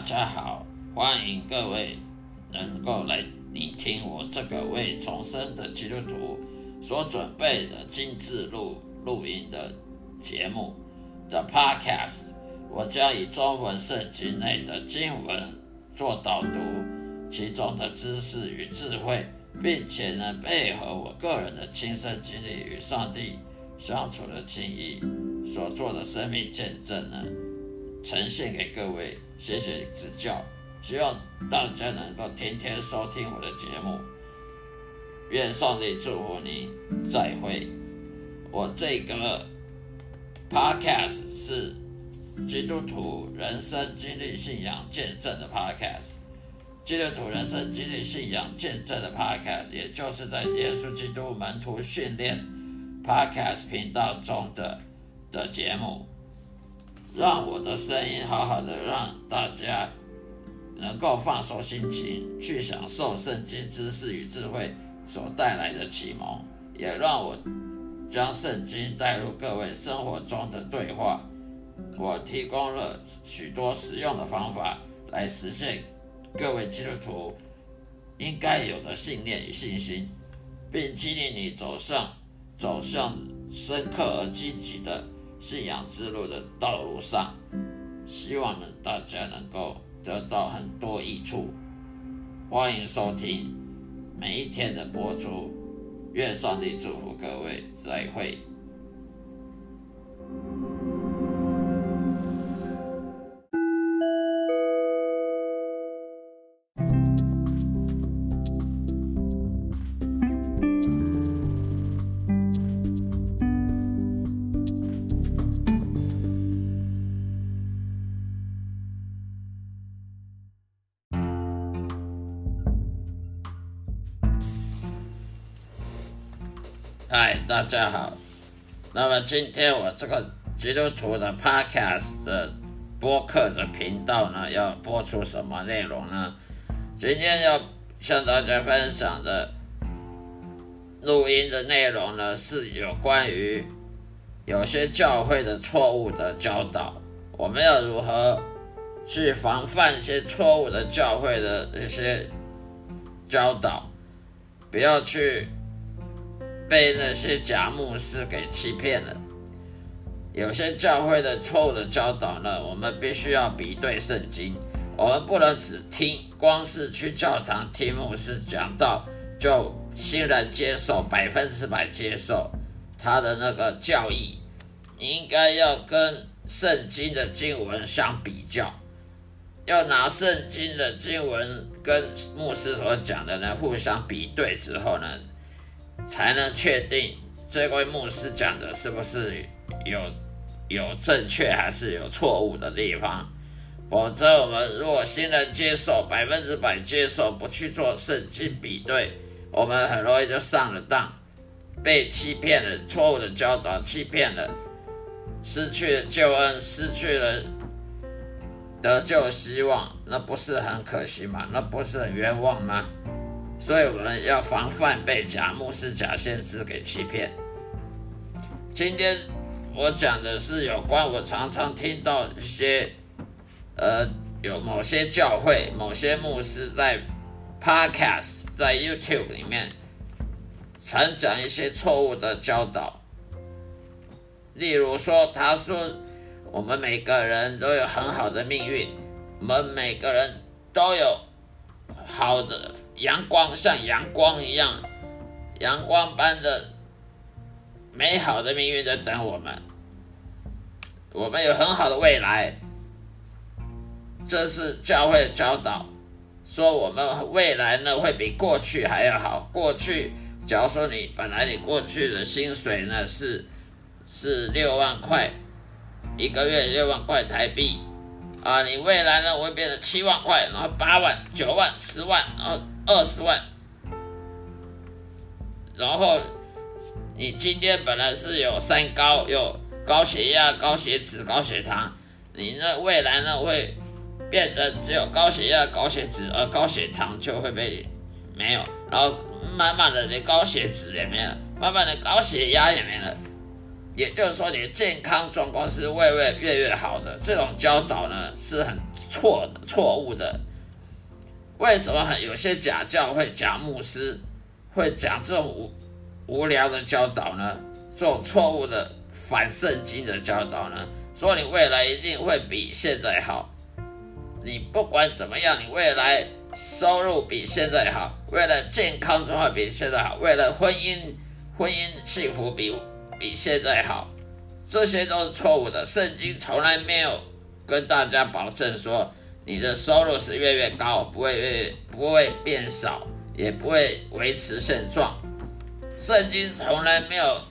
大家好，欢迎各位能够来聆听我这个为重生的基督徒所准备的精致录录音的节目的 Podcast。我将以中文圣经内的经文做导读，其中的知识与智慧，并且呢配合我个人的亲身经历与上帝相处的经历所做的生命见证呢，呈现给各位，谢谢指教。希望大家能够天天收听我的节目，愿上帝祝福你。再会。我这个 Podcast 是。基督徒人生经历信仰见证的 Podcast，基督徒人生经历信仰见证的 Podcast，也就是在耶稣基督门徒训练 Podcast 频道中的的节目，让我的声音好好的让大家能够放松心情，去享受圣经知识与智慧所带来的启蒙，也让我将圣经带入各位生活中的对话。我提供了许多实用的方法来实现各位基督徒应该有的信念与信心，并激励你走上走向深刻而积极的信仰之路的道路上。希望呢大家能够得到很多益处。欢迎收听每一天的播出，愿上帝祝福各位，再会。嗨，大家好。那么今天我这个基督徒的 Podcast 的播客的频道呢，要播出什么内容呢？今天要向大家分享的录音的内容呢，是有关于有些教会的错误的教导，我们要如何去防范一些错误的教会的一些教导，不要去。被那些假牧师给欺骗了。有些教会的错误的教导呢，我们必须要比对圣经。我们不能只听，光是去教堂听牧师讲道就欣然接受，百分之百接受他的那个教义。应该要跟圣经的经文相比较，要拿圣经的经文跟牧师所讲的呢互相比对之后呢。才能确定这位牧师讲的是不是有有正确还是有错误的地方，否则我们如果新人接受百分之百接受，不去做圣经比对，我们很容易就上了当，被欺骗了，错误的教导欺骗了，失去了救恩，失去了得救希望，那不是很可惜吗？那不是很冤枉吗？所以我们要防范被假牧师、假先知给欺骗。今天我讲的是有关我常常听到一些，呃，有某些教会、某些牧师在 Podcast、在 YouTube 里面传讲一些错误的教导。例如说，他说我们每个人都有很好的命运，我们每个人都有。好的阳光像阳光一样，阳光般的美好的命运在等我们。我们有很好的未来，这是教会的教导，说我们未来呢会比过去还要好。过去，假如说你本来你过去的薪水呢是是六万块，一个月六万块台币。啊，你未来呢？会变成七万块，然后八万、九万、十万，然后二十万，然后你今天本来是有三高，有高血压、高血脂、高血糖，你呢未来呢会变成只有高血压、高血脂，而高血糖就会被没有，然后慢慢的连高血脂也没了，慢慢的高血压也没了，也就是说你的健康状况是越越越越好的。这种教导呢是很错的、错误的。为什么很有些假教会、假牧师会讲这种无无聊的教导呢？这种错误的反圣经的教导呢？说你未来一定会比现在好，你不管怎么样，你未来收入比现在好，为了健康状况比现在好，为了婚姻婚姻幸福比比现在好，这些都是错误的。圣经从来没有跟大家保证说你的收入是越越高，不会越不会变少，也不会维持现状。圣经从来没有。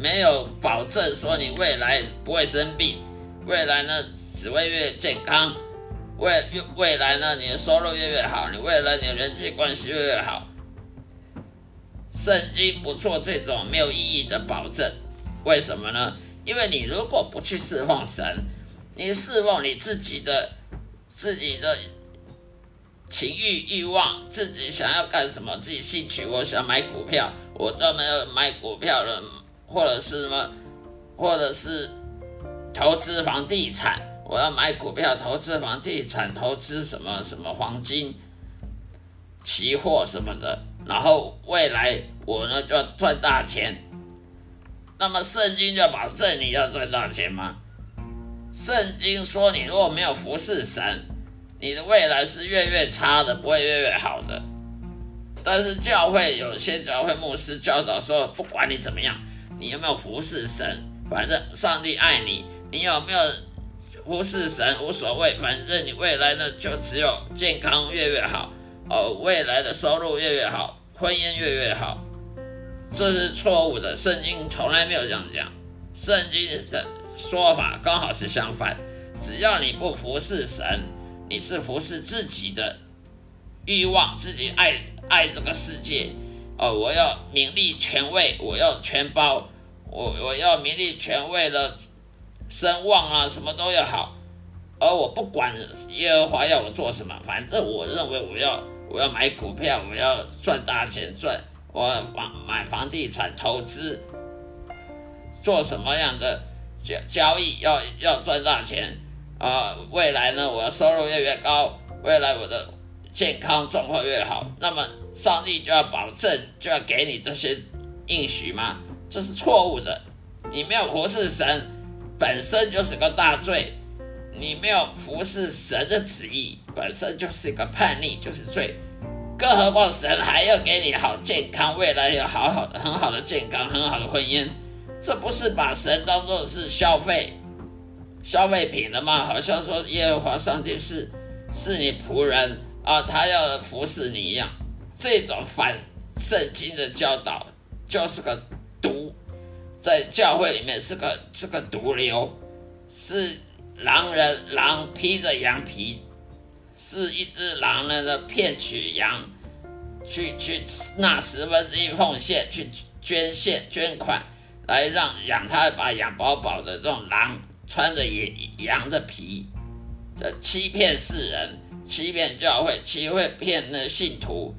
没有保证说你未来不会生病，未来呢只会越健康，未未来呢你的收入越越好，你未来你的人际关系越越好。圣经不做这种没有意义的保证，为什么呢？因为你如果不去侍奉神，你侍奉你自己的自己的情欲欲望，自己想要干什么，自己兴趣，我想买股票，我专门要买股票的。或者是什么，或者是投资房地产，我要买股票投资房地产，投资什么什么黄金、期货什么的，然后未来我呢就要赚大钱。那么圣经就保证你要赚大钱吗？圣经说你如果没有服侍神，你的未来是越越差的，不会越越好的。但是教会有些教会牧师教导说，不管你怎么样。你有没有服侍神？反正上帝爱你。你有没有服侍神无所谓，反正你未来呢就只有健康越越好，哦，未来的收入越越好，婚姻越越好。这是错误的，圣经从来没有这样讲。圣经的说法刚好是相反。只要你不服侍神，你是服侍自己的欲望，自己爱爱这个世界。哦，我要名利权位，我要全包，我我要名利权位的声望啊，什么都要好，而我不管耶和华要我做什么，反正我认为我要我要买股票，我要赚大钱赚，我房买房地产投资，做什么样的交交易要要赚大钱啊？未来呢，我的收入越越高，未来我的。健康状况越好，那么上帝就要保证，就要给你这些应许吗？这是错误的。你没有服侍神，本身就是个大罪；你没有服侍神的旨意，本身就是一个叛逆，就是罪。更何况神还要给你好健康，未来有好好的、很好的健康、很好的婚姻，这不是把神当做是消费消费品了吗？好像说耶和华上帝是是你仆人。啊，他要服侍你一样，这种反圣经的教导就是个毒，在教会里面是个是个毒瘤，是狼人狼披着羊皮，是一只狼人的骗取羊，去去那十分之一奉献，去捐献捐款，来让养他把养饱饱的这种狼穿着羊羊的皮，这欺骗世人。欺骗教会、欺骗那信徒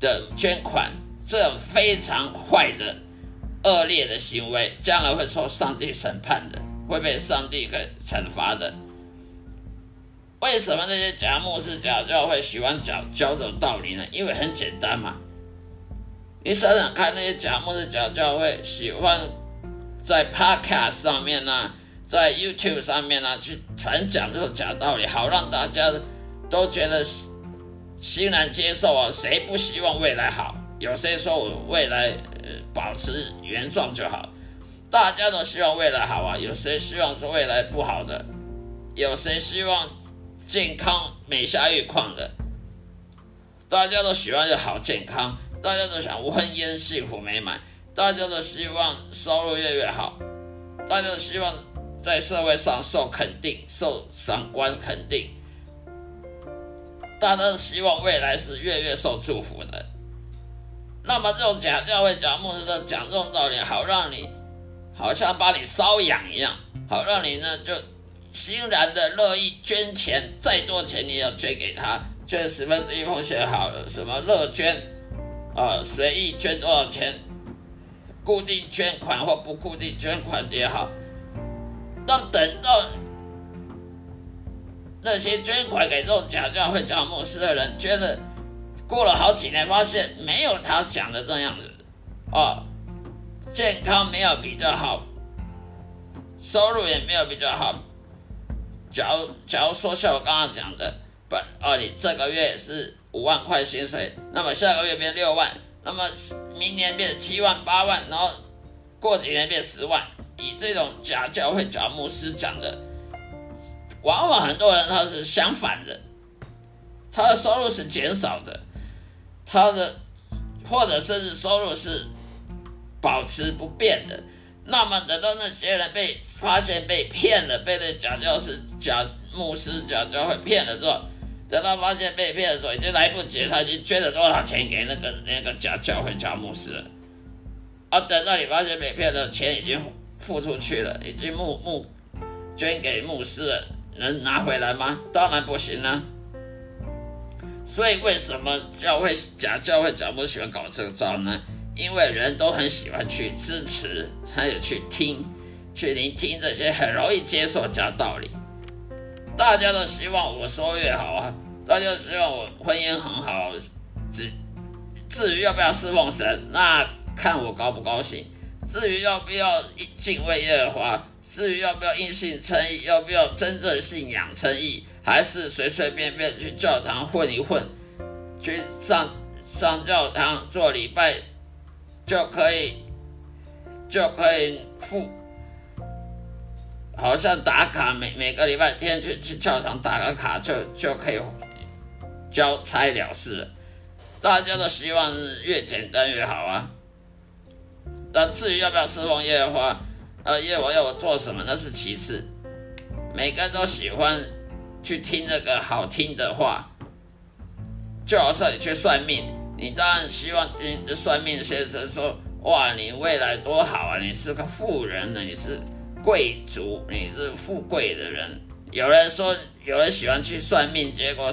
的捐款，这非常坏的、恶劣的行为，将来会受上帝审判的，会被上帝给惩罚的。为什么那些假牧师、假教会喜欢讲教这种道理呢？因为很简单嘛。你想想看，那些假牧师、假教会喜欢在 Podcast 上面呢，在 YouTube 上面呢去传讲这种假道理，好让大家。都觉得欣然接受啊！谁不希望未来好？有谁说我未来保持原状就好？大家都希望未来好啊！有谁希望说未来不好的？有谁希望健康美下玉矿的？大家都喜欢就好健康，大家都想婚姻幸福美满，大家都希望收入越越好，大家都希望在社会上受肯定、受长官肯定。大家都希望未来是越越受祝福的。那么这种假教会、假牧师的讲这种道理，好让你好像把你瘙痒一样，好让你呢就欣然的乐意捐钱，再多钱你也要捐给他，捐十分之一奉献好了，什么乐捐啊，随意捐多少钱，固定捐款或不固定捐款也好，当等到那些捐款给这种假教会、假牧师的人捐了，过了好几年，发现没有他讲的这样子，哦，健康没有比较好，收入也没有比较好。假如假如说像我刚刚讲的，不，哦，你这个月是五万块薪水，那么下个月变六万，那么明年变七万、八万，然后过几年变十万，以这种假教会、假牧师讲的。往往很多人他是相反的，他的收入是减少的，他的或者甚至收入是保持不变的。那么等到那些人被发现被骗了，被那假教师、假牧师、假教会骗了之后，等到发现被骗的时候，已经来不及，他已经捐了多少钱给那个那个假教会、假牧师了。啊，等到你发现被骗的钱已经付出去了，已经牧牧捐给牧师了。能拿回来吗？当然不行啊！所以为什么教会假教会假不喜欢搞这个招呢？因为人都很喜欢去支持，还有去听、去聆听这些很容易接受假道理。大家都希望我收越好啊，大家都希望我婚姻很好。至至于要不要侍奉神，那看我高不高兴。至于要不要敬畏耶和华。至于要不要硬性称义，要不要真正信仰称义，还是随随便便去教堂混一混，去上上教堂做礼拜就可以，就可以付，好像打卡每每个礼拜天去去教堂打个卡就就可以交差了事，大家都希望越简单越好啊。那至于要不要侍奉耶和华？呃，耶和华要我做什么那是其次，每个人都喜欢去听那个好听的话，就好像你去算命，你当然希望听算命先生说，哇，你未来多好啊，你是个富人呢，你是贵族，你是富贵的人。有人说，有人喜欢去算命，结果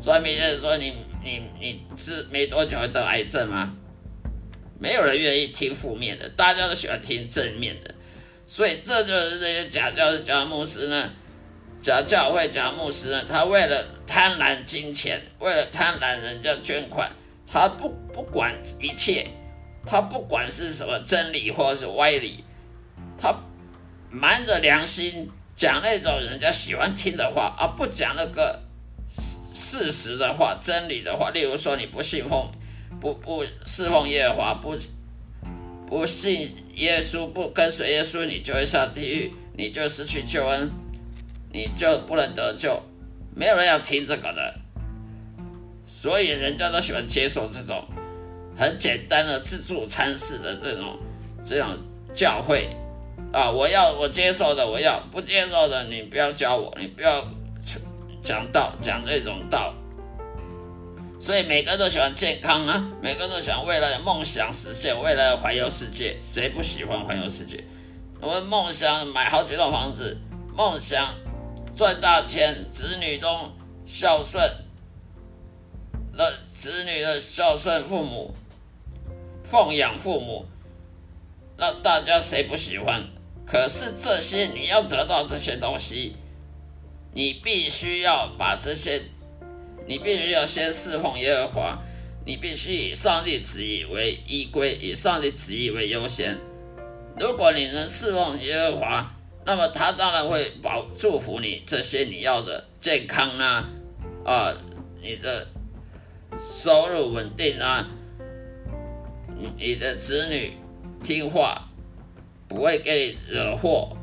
算命先生说，你你你是没多久会得癌症吗？没有人愿意听负面的，大家都喜欢听正面的。所以这就是这些假教的假牧师呢，假教会假牧师呢，他为了贪婪金钱，为了贪婪人家捐款，他不不管一切，他不管是什么真理或者是歪理，他瞒着良心讲那种人家喜欢听的话，而不讲那个事实的话、真理的话。例如说，你不信奉、不不侍奉耶和华，不。不信耶稣，不跟随耶稣，你就会下地狱，你就失去救恩，你就不能得救。没有人要听这个的，所以人家都喜欢接受这种很简单的自助餐式的这种这种教会啊！我要我接受的，我要不接受的，你不要教我，你不要讲道讲这种道。所以每个人都喜欢健康啊，每个人都想未来的梦想实现，未来的环游世界，谁不喜欢环游世界？我们梦想买好几栋房子，梦想赚大钱，子女都孝顺，子女的孝顺父母，奉养父母，那大家谁不喜欢？可是这些你要得到这些东西，你必须要把这些。你必须要先侍奉耶和华，你必须以上帝旨意为依归，以上帝旨意为优先。如果你能侍奉耶和华，那么他当然会保祝福你这些你要的健康啊，啊，你的收入稳定啊，你的子女听话，不会给你惹祸。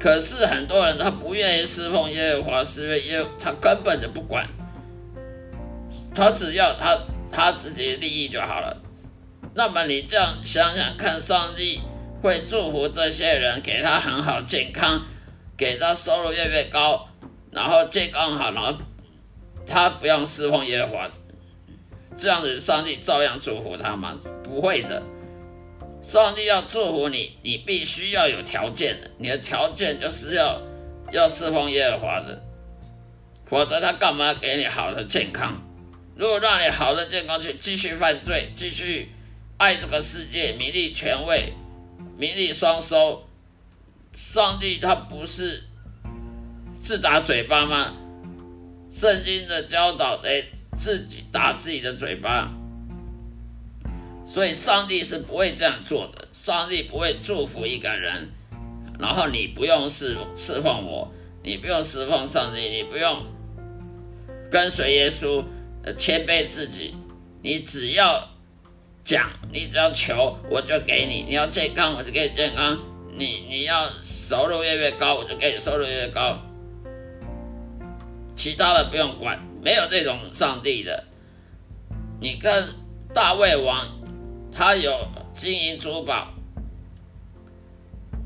可是很多人他不愿意侍奉耶和华，是因为耶他根本就不管，他只要他他自己的利益就好了。那么你这样想想看，上帝会祝福这些人，给他很好健康，给他收入越来越高，然后健康好，然后他不用侍奉耶和华，这样子上帝照样祝福他吗？不会的。上帝要祝福你，你必须要有条件的。你的条件就是要要侍奉耶和华的，否则他干嘛给你好的健康？如果让你好的健康去继续犯罪，继续爱这个世界，名利权位，名利双收。上帝他不是自打嘴巴吗？圣经的教导得自己打自己的嘴巴，所以上帝是不会这样做的。上帝不会祝福一个人，然后你不用侍侍奉我，你不用侍奉上帝，你不用跟随耶稣，谦卑自己，你只要讲，你只要求，我就给你。你要健康，我就给你健康。你你要收入越越高，我就给你收入越高。其他的不用管，没有这种上帝的。你看大卫王，他有金银珠宝，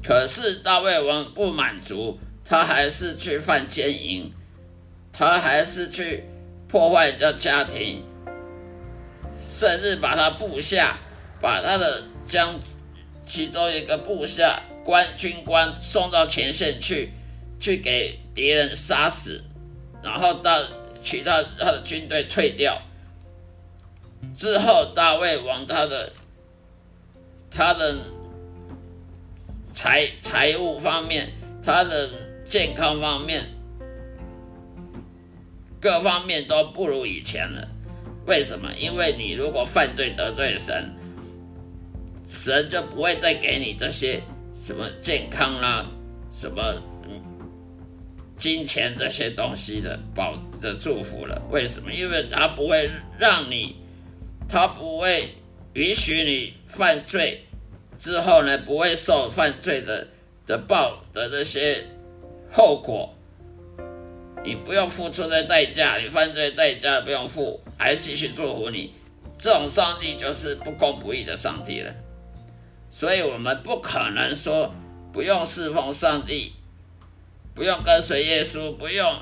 可是大卫王不满足，他还是去犯奸淫，他还是去破坏人家家庭，甚至把他部下，把他的将其中一个部下官军官送到前线去，去给敌人杀死。然后到取到他的军队退掉之后，大卫王他的他的财财务方面，他的健康方面，各方面都不如以前了。为什么？因为你如果犯罪得罪神，神就不会再给你这些什么健康啦，什么。金钱这些东西的保的祝福了，为什么？因为他不会让你，他不会允许你犯罪之后呢，不会受犯罪的的报的那些后果，你不用付出的代价，你犯罪代价不用付，还继续祝福你，这种上帝就是不公不义的上帝了，所以我们不可能说不用侍奉上帝。不用跟随耶稣，不用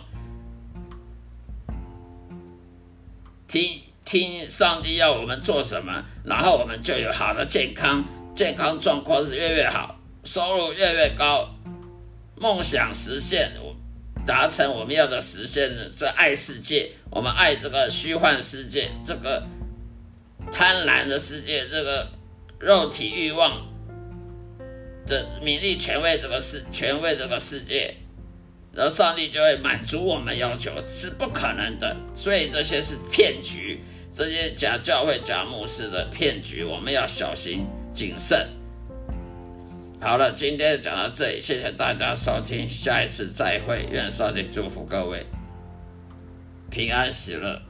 听听上帝要我们做什么，然后我们就有好的健康，健康状况是越越好，收入越越高，梦想实现，达成我们要的实现的这爱世界，我们爱这个虚幻世界，这个贪婪的世界，这个肉体欲望的名利权位这个世权位这个世界。然后上帝就会满足我们要求，是不可能的。所以这些是骗局，这些假教会、假牧师的骗局，我们要小心谨慎。好了，今天讲到这里，谢谢大家收听，下一次再会，愿上帝祝福各位平安喜乐。